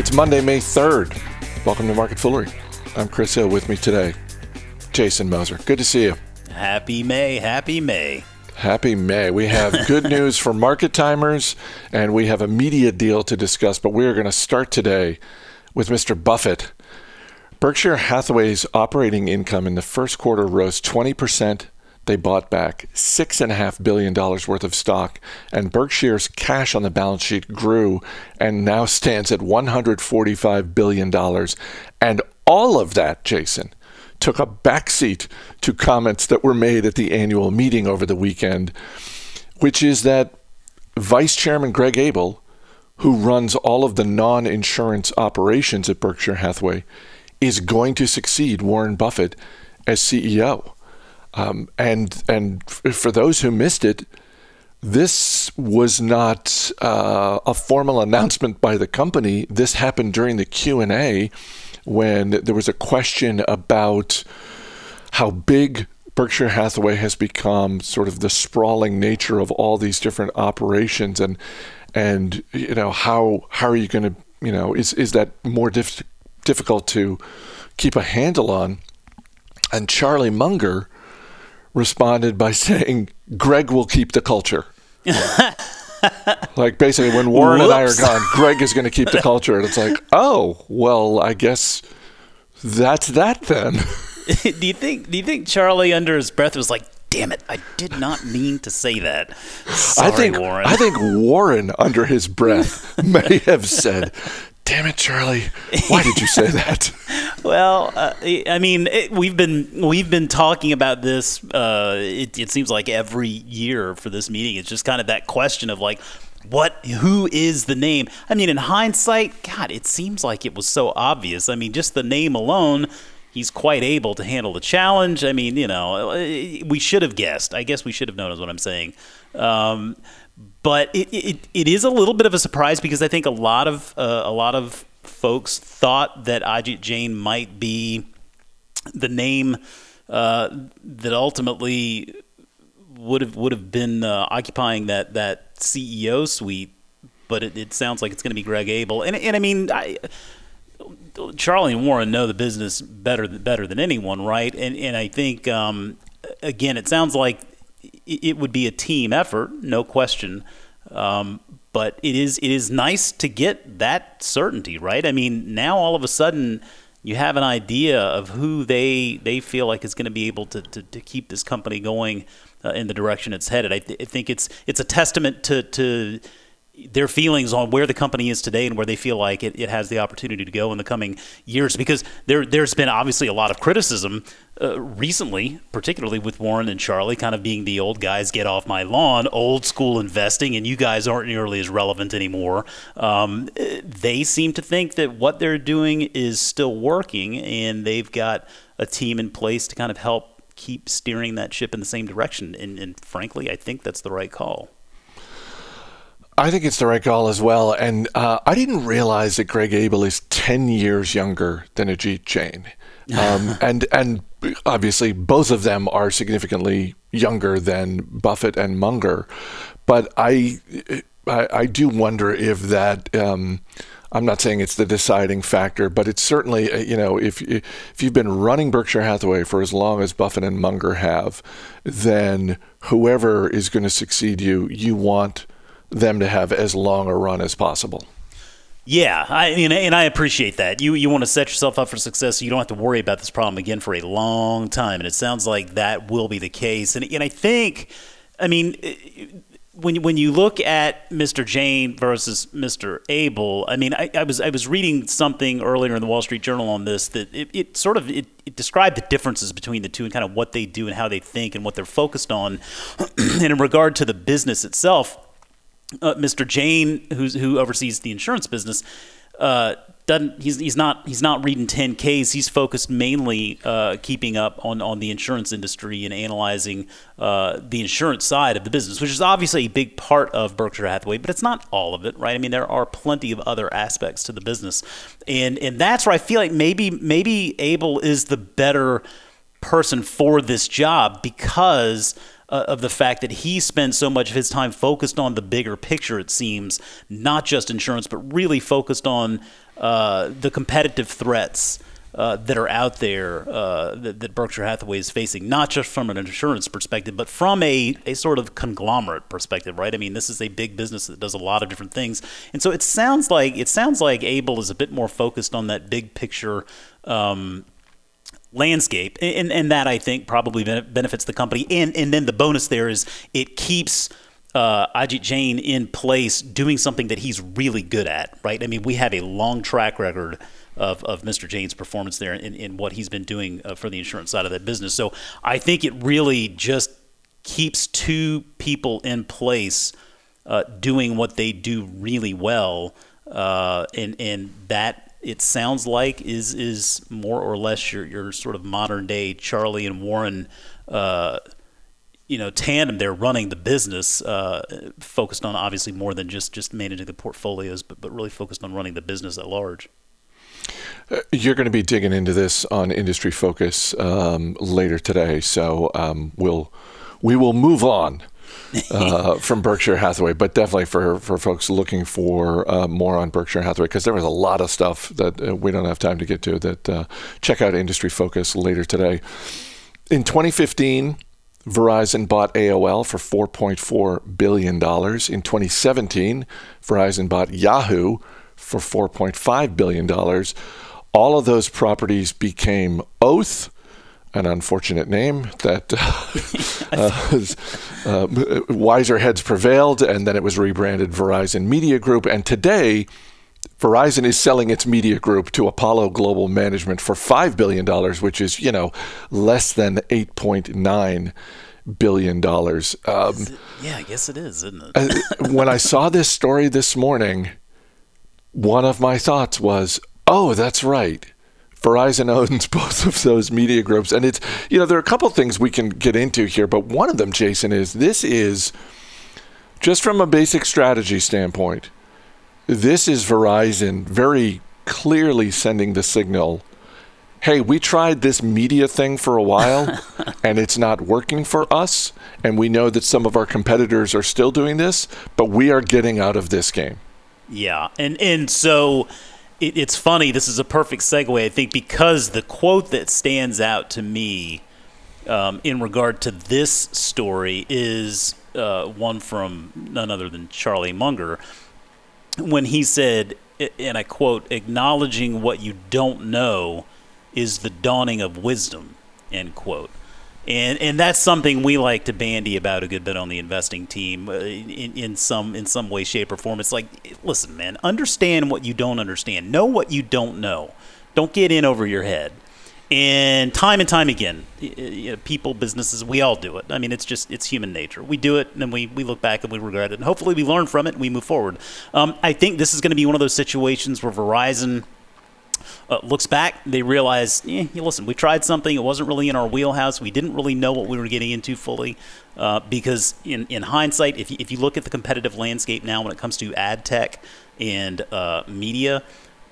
It's Monday, May 3rd. Welcome to Market Foolery. I'm Chris Hill with me today. Jason Moser. Good to see you. Happy May, happy May. Happy May. We have good news for market timers and we have a media deal to discuss, but we're going to start today with Mr. Buffett. Berkshire Hathaway's operating income in the first quarter rose 20%. They bought back $6.5 billion worth of stock, and Berkshire's cash on the balance sheet grew and now stands at $145 billion. And all of that, Jason, took a backseat to comments that were made at the annual meeting over the weekend, which is that Vice Chairman Greg Abel, who runs all of the non insurance operations at Berkshire Hathaway, is going to succeed Warren Buffett as CEO. Um, and and for those who missed it, this was not uh, a formal announcement by the company. This happened during the Q and A when there was a question about how big Berkshire Hathaway has become, sort of the sprawling nature of all these different operations, and and you know how how are you going to you know is is that more dif- difficult to keep a handle on? And Charlie Munger responded by saying, "Greg will keep the culture." like basically, when Warren Whoops. and I are gone, Greg is going to keep the culture, and it's like, oh, well, I guess that's that then. do you think? Do you think Charlie, under his breath, was like, "Damn it, I did not mean to say that." Sorry, I think Warren. I think Warren, under his breath, may have said, damn it, Charlie! Why did you say that? well, uh, I mean, it, we've been we've been talking about this. Uh, it, it seems like every year for this meeting, it's just kind of that question of like, what who is the name i mean in hindsight god it seems like it was so obvious i mean just the name alone he's quite able to handle the challenge i mean you know we should have guessed i guess we should have known is what i'm saying um, but it, it, it is a little bit of a surprise because I think a lot of uh, a lot of folks thought that Ajit Jain might be the name uh, that ultimately would have would have been uh, occupying that that CEO suite, but it, it sounds like it's going to be Greg Abel, and and I mean. I, Charlie and Warren know the business better better than anyone, right? And and I think um, again, it sounds like it would be a team effort, no question. Um, but it is it is nice to get that certainty, right? I mean, now all of a sudden you have an idea of who they they feel like is going to be able to, to, to keep this company going uh, in the direction it's headed. I, th- I, think it's it's a testament to to their feelings on where the company is today and where they feel like it, it has the opportunity to go in the coming years. Because there there's been obviously a lot of criticism uh, recently particularly with Warren and Charlie kind of being the old guys get off my lawn old school investing and you guys aren't nearly as relevant anymore. Um, they seem to think that what they're doing is still working and they've got a team in place to kind of help keep steering that ship in the same direction. And, and frankly I think that's the right call I think it's the right call as well. And uh, I didn't realize that Greg Abel is 10 years younger than Ajit Jain. Um, and, and obviously, both of them are significantly younger than Buffett and Munger. But I, I, I do wonder if that. Um, I'm not saying it's the deciding factor, but it's certainly uh, you know if if you've been running Berkshire Hathaway for as long as Buffett and Munger have, then whoever is going to succeed you, you want them to have as long a run as possible. Yeah, I and I appreciate that. You you want to set yourself up for success, so you don't have to worry about this problem again for a long time. And it sounds like that will be the case. And and I think, I mean, when when you look at Mr. Jain versus Mr. Abel, I mean, I, I, was I was reading something earlier in the Wall Street Journal on this that it, it sort of it, it, described the differences between the two and kind of what they do and how they think and what they're focused on. and in regard to the business itself uh, Mr. Jain, who's, who oversees the insurance business, uh, doesn't he's, he's not he's not reading 10ks he's focused mainly uh, keeping up on, on the insurance industry and analyzing uh, the insurance side of the business which is obviously a big part of berkshire hathaway but it's not all of it right i mean there are plenty of other aspects to the business and and that's where i feel like maybe maybe abel is the better person for this job because uh, of the fact that he spends so much of his time focused on the bigger picture. It seems not just insurance, but really focused on uh, the competitive threats. Uh, that are out there uh, that, that, Berkshire Hathaway is facing, not just from an insurance perspective, but from a, a sort of conglomerate perspective, right? I mean, this is a big business that does a lot of different things, and so it sounds like it sounds like Abel is a bit more focused on that big picture. Um, landscape and, and that I think probably benefits the company and and then the bonus there is it keeps uh, Ajit Jain in place doing something that he's really good at right I mean we have a long track record of, of Mr. Jain's performance there in, in what he's been doing uh, for the insurance side of that business. So I think it really just keeps two people in place uh, doing what they do really well, uh, and and that it sounds like is is more or less your your sort of modern day Charlie and Warren. Uh, you know, tandem there running the business, uh, focused on obviously more than just just managing the portfolios, but but really focused on running the business at large. You're going to be digging into this on Industry Focus um, later today, so um, we'll we will move on uh, from Berkshire Hathaway, but definitely for for folks looking for uh, more on Berkshire Hathaway, because there was a lot of stuff that uh, we don't have time to get to. That uh, check out Industry Focus later today. In 2015. Verizon bought AOL for $4.4 billion. In 2017, Verizon bought Yahoo for $4.5 billion. All of those properties became Oath, an unfortunate name that uh, uh, wiser heads prevailed, and then it was rebranded Verizon Media Group. And today, Verizon is selling its media group to Apollo Global Management for $5 billion, which is, you know, less than 8.9 billion dollars. Um, yeah, I guess it is, isn't it? Uh, when I saw this story this morning, one of my thoughts was, oh, that's right. Verizon owns both of those media groups. And it's, you know, there are a couple things we can get into here, but one of them, Jason, is this is just from a basic strategy standpoint, this is Verizon very clearly sending the signal hey, we tried this media thing for a while and it's not working for us. And we know that some of our competitors are still doing this, but we are getting out of this game. Yeah, and and so it, it's funny. This is a perfect segue, I think, because the quote that stands out to me um, in regard to this story is uh, one from none other than Charlie Munger when he said, and I quote, "Acknowledging what you don't know is the dawning of wisdom." End quote and and that's something we like to bandy about a good bit on the investing team uh, in, in some in some way shape or form. It's like listen man understand what you don't understand. Know what you don't know. Don't get in over your head. And time and time again you know, people businesses we all do it. I mean it's just it's human nature. We do it and then we, we look back and we regret it. And hopefully we learn from it and we move forward. Um, i think this is going to be one of those situations where verizon uh, looks back, they realize, eh, listen, we tried something. It wasn't really in our wheelhouse. We didn't really know what we were getting into fully. Uh, because in, in hindsight, if you, if you look at the competitive landscape now when it comes to ad tech and uh, media,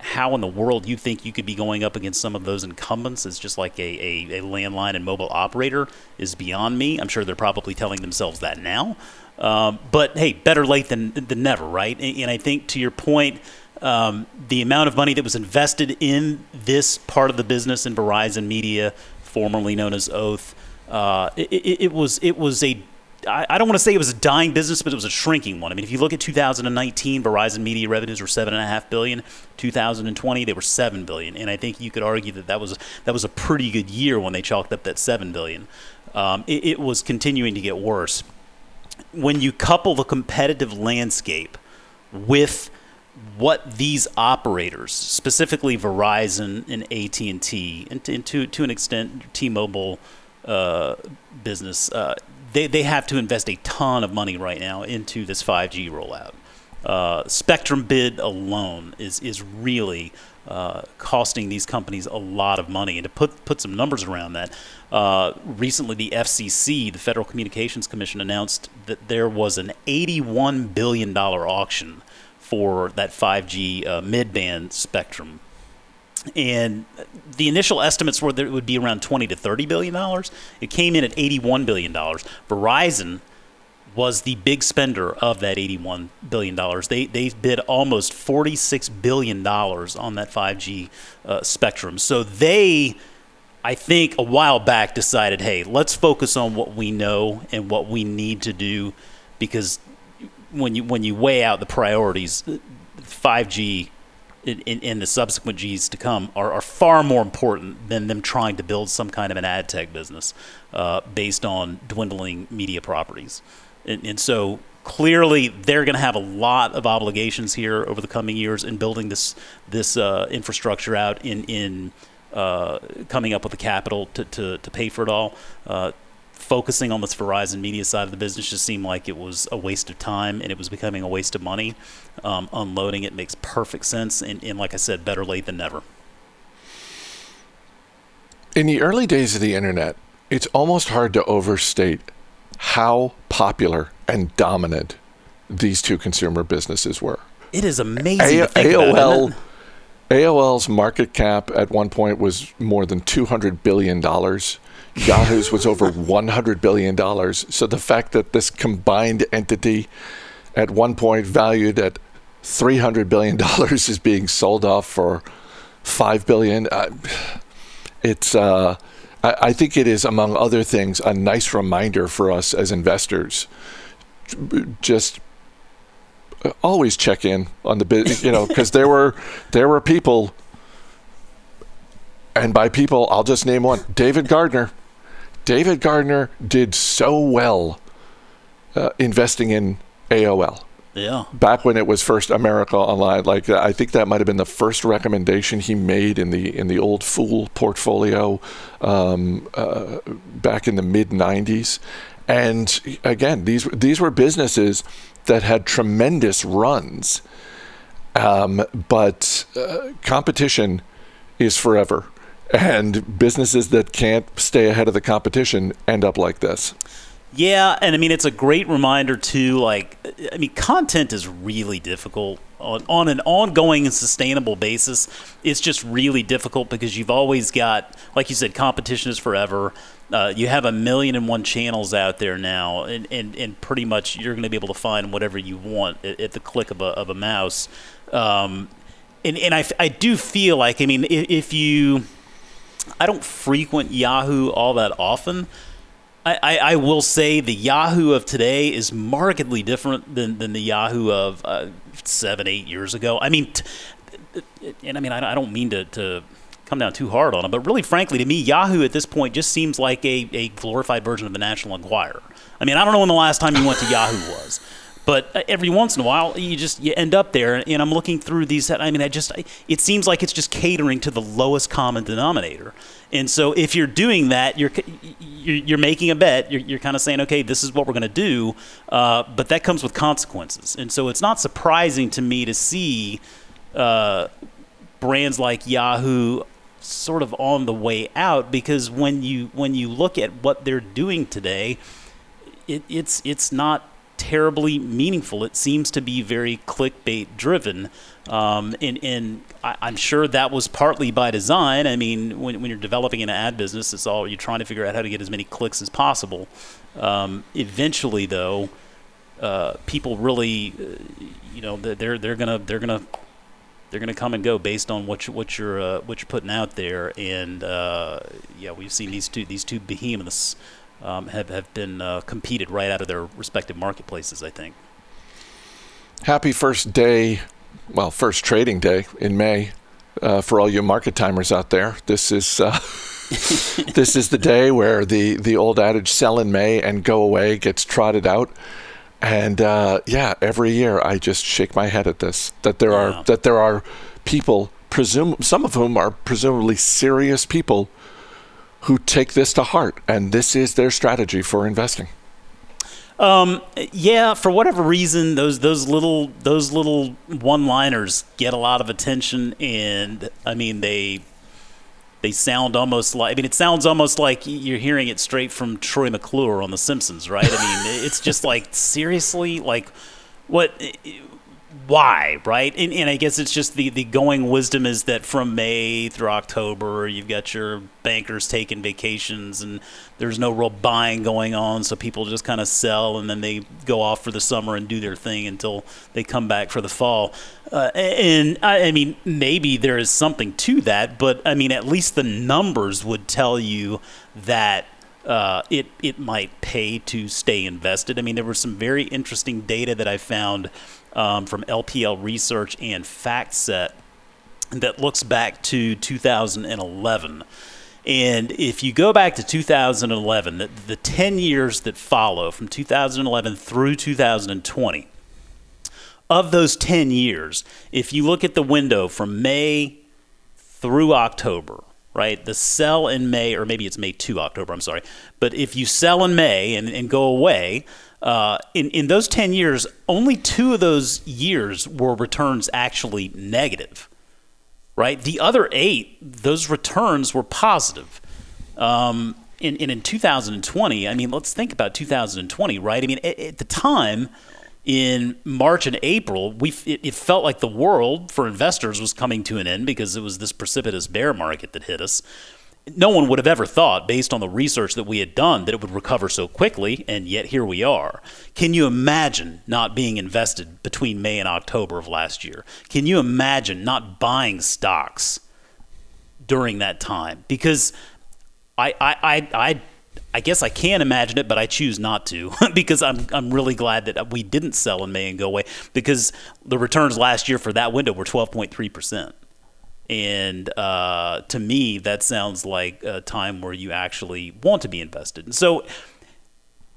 how in the world you think you could be going up against some of those incumbents as just like a, a, a, landline and mobile operator is beyond me. I'm sure they're probably telling themselves that now. Um, but hey, better late than, than never, right? And, and I think to your point, um, the amount of money that was invested in this part of the business in Verizon Media, formerly known as Oath, uh, it, it, it, was it was a I, don't want to say it was a dying business, but it was a shrinking one. I mean, if you look at 2019, Verizon Media revenues were seven and a half billion. 2020, they were seven billion, and I think you could argue that that was that was a pretty good year when they chalked up that seven billion. Um, it, it was continuing to get worse. When you couple the competitive landscape with what these operators, specifically Verizon and AT and T, and to to an extent T-Mobile uh, business, uh, they they have to invest a ton of money right now into this 5G rollout. Uh, Spectrum bid alone is is really uh, costing these companies a lot of money. And to put put some numbers around that, uh, recently the FCC, the Federal Communications Commission, announced that there was an 81 billion dollar auction for that 5G uh, mid-band spectrum. and the initial estimates were that it would be around 20 to 30 billion dollars. It came in at 81 billion dollars. Verizon was the big spender of that 81 billion dollars. They they bid almost 46 billion dollars on that 5G uh, spectrum. So they I think a while back decided, hey, let's focus on what we know and what we need to do, because when you when you weigh out the priorities, 5G and the subsequent G's to come are, are, far more important than them trying to build some kind of an ad tech business uh, based on dwindling media properties. And, and so clearly they're going to have a lot of obligations here over the coming years in building this this uh, infrastructure out in in uh, coming up with the capital to, to, to pay for it all. Focusing on this Verizon media side of the business just seemed like it was a waste of time and it was becoming a waste of money. Um, unloading it makes perfect sense, and, and like I said, better late than never. In the early days of the internet, it's almost hard to overstate how popular and dominant these two consumer businesses were. It is amazing. A- AOL, about, AOL's market cap at one point was more than $200 billion. Yahoo's was over $100 billion. So the fact that this combined entity at one point valued at $300 billion is being sold off for 5 billion, uh, it's. Uh, I, think it is, among other things, a nice reminder for us as investors. Just always check in on the business, you know, because there were there were people, and by people, I'll just name one: David Gardner. David Gardner did so well uh, investing in AOL. Yeah. Back when it was first America Online, like I think that might have been the first recommendation he made in the in the old Fool portfolio um, uh, back in the mid '90s. And again, these these were businesses that had tremendous runs, um, but uh, competition is forever, and businesses that can't stay ahead of the competition end up like this. Yeah, and I mean it's a great reminder too. Like, I mean, content is really difficult on, on an ongoing and sustainable basis. It's just really difficult because you've always got, like you said, competition is forever. Uh, you have a million and one channels out there now, and, and, and pretty much you're going to be able to find whatever you want at, at the click of a, of a mouse. Um, and and I, I do feel like, I mean, if, if you, I don't frequent Yahoo all that often I, I, I, will say the Yahoo of today is markedly different than, than the Yahoo of uh, seven, eight years ago. I mean, t- and I mean, I, don't mean to, to come down too hard on them, but really, frankly, to me, Yahoo at this point just seems like a, a glorified version of the National Enquirer. I mean, I don't know when the last time you went to Yahoo was. But uh, every once in a while, you just you end up there, and I'm looking through these. I mean, I just it seems like it's just catering to the lowest common denominator. And so, if you're doing that, you're you're, making a bet. You're, you're kind of saying, okay, this is what we're going to do, uh, but that comes with consequences. And so, it's not surprising to me to see uh, brands like Yahoo sort of on the way out because when you when you look at what they're doing today, it, it's it's not terribly meaningful. It seems to be very clickbait driven. Um, and, and I, am sure that was partly by design. I mean, when, when you're developing an ad business, it's all you're trying to figure out how to get as many clicks as possible. Um, eventually, though, uh, people really, uh, you know, they're they're gonna they're gonna they're gonna come and go based on what you, what you're uh, what you're putting out there. And uh, yeah, we've seen these two these two behemoths um, have, have been uh, competed right out of their respective marketplaces, I think. Happy first day, well, first trading day in May uh, for all you market timers out there. This is. Uh, this is the day where the, the old adage "sell in May and go away" gets trotted out, and uh, yeah, every year I just shake my head at this. That there yeah. are that there are people, presume some of whom are presumably serious people, who take this to heart, and this is their strategy for investing. Um, yeah, for whatever reason, those those little those little one-liners get a lot of attention, and I mean they they sound almost like I mean it sounds almost like you're hearing it straight from Troy McClure on The Simpsons, right? I mean it's just like seriously, like what why, right? And, and, I guess it's just the, the going wisdom is that from May through October, you've got your bankers taking vacations and there's no real buying going on. So people just kind of sell and then they go off for the summer and do their thing until they come back for the fall. Uh, and I, I mean, maybe there is something to that, but I mean, at least the numbers would tell you that uh, it it might pay to stay invested. I mean, there was some very interesting data that I found um, from LPL Research and FactSet that looks back to 2011. And if you go back to 2011, the, the 10 years that follow from 2011 through 2020, of those 10 years, if you look at the window from May through October, right? The sell in May, or maybe it's May to October, I'm sorry. But if you sell in May and, and go away, uh, in, in those 10 years, only two of those years were returns actually negative, right? The other eight, those returns were positive. Um, in, in 2020, I mean, let's think about 2020, right? I mean, at, at the time, in March and April, we it, it, felt like the world for investors was coming to an end because it was this precipitous bear market that hit us no one would have ever thought, based on the research that we had done, that it would recover so quickly, and yet here we are. Can you imagine not being invested between May and October of last year? Can you imagine not buying stocks during that time? Because I, I, I, I, I guess I can imagine it, but I choose not to because I'm, I'm really glad that we didn't sell in May and go away because the returns last year for that window were 12.3 percent. And uh, to me, that sounds like a time where you actually want to be invested. And so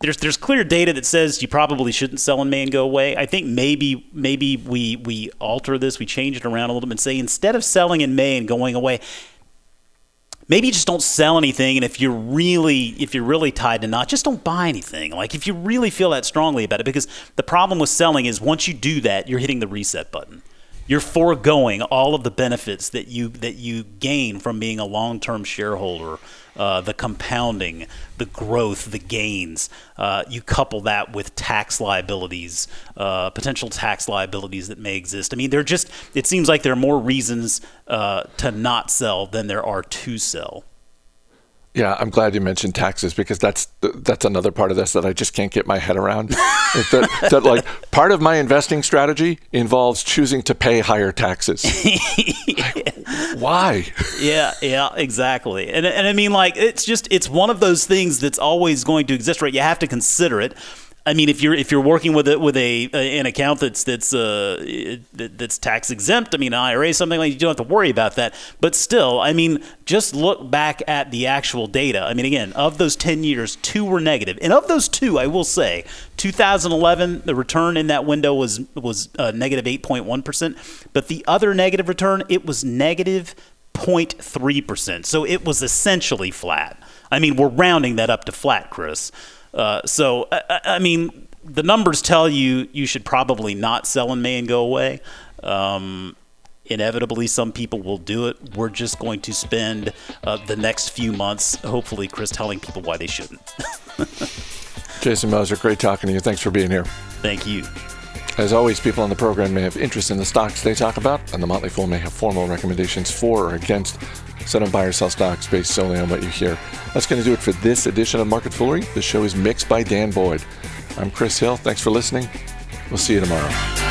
there's there's clear data that says you probably shouldn't sell in May and go away. I think maybe maybe we we alter this, we change it around a little bit and say instead of selling in May and going away, maybe you just don't sell anything and if you're really if you're really tied to not just don't buy anything like if you really feel that strongly about it because the problem with selling is once you do that you're hitting the reset button you're foregoing all of the benefits that you that you gain from being a long-term shareholder. Uh, the compounding, the growth, the gains. Uh, you couple that with tax liabilities, uh, potential tax liabilities that may exist. I mean, they're just. It seems like there are more reasons uh, to not sell than there are to sell. Yeah, I'm glad you mentioned taxes because that's that's another part of this that I just can't get my head around. that, that, like part of my investing strategy involves choosing to pay higher taxes. like, why? Yeah, yeah, exactly. And and I mean like it's just it's one of those things that's always going to exist, right? You have to consider it. I mean, if you're if you're working with a, with a, an account that's that's uh, that's tax exempt, I mean, an IRA something like you don't have to worry about that. But still, I mean, just look back at the actual data. I mean, again, of those ten years, two were negative, and of those two, I will say, 2011, the return in that window was was uh, negative 8.1 percent, but the other negative return, it was negative 0.3 percent. So it was essentially flat. I mean, we're rounding that up to flat, Chris. Uh, so, I, I, mean, the numbers tell you you should probably not sell in May and go away. Um, inevitably, some people will do it. We're just going to spend uh, the next few months, hopefully, Chris, telling people why they shouldn't. Jason Moser, great talking to you. Thanks for being here. Thank you. As always, people on the program may have interest in the stocks they talk about, and the Motley Fool may have formal recommendations for or against so don't buy or sell stocks based solely on what you hear. That's going to do it for this edition of Market Foolery. The show is mixed by Dan Boyd. I'm Chris Hill. Thanks for listening. We'll see you tomorrow.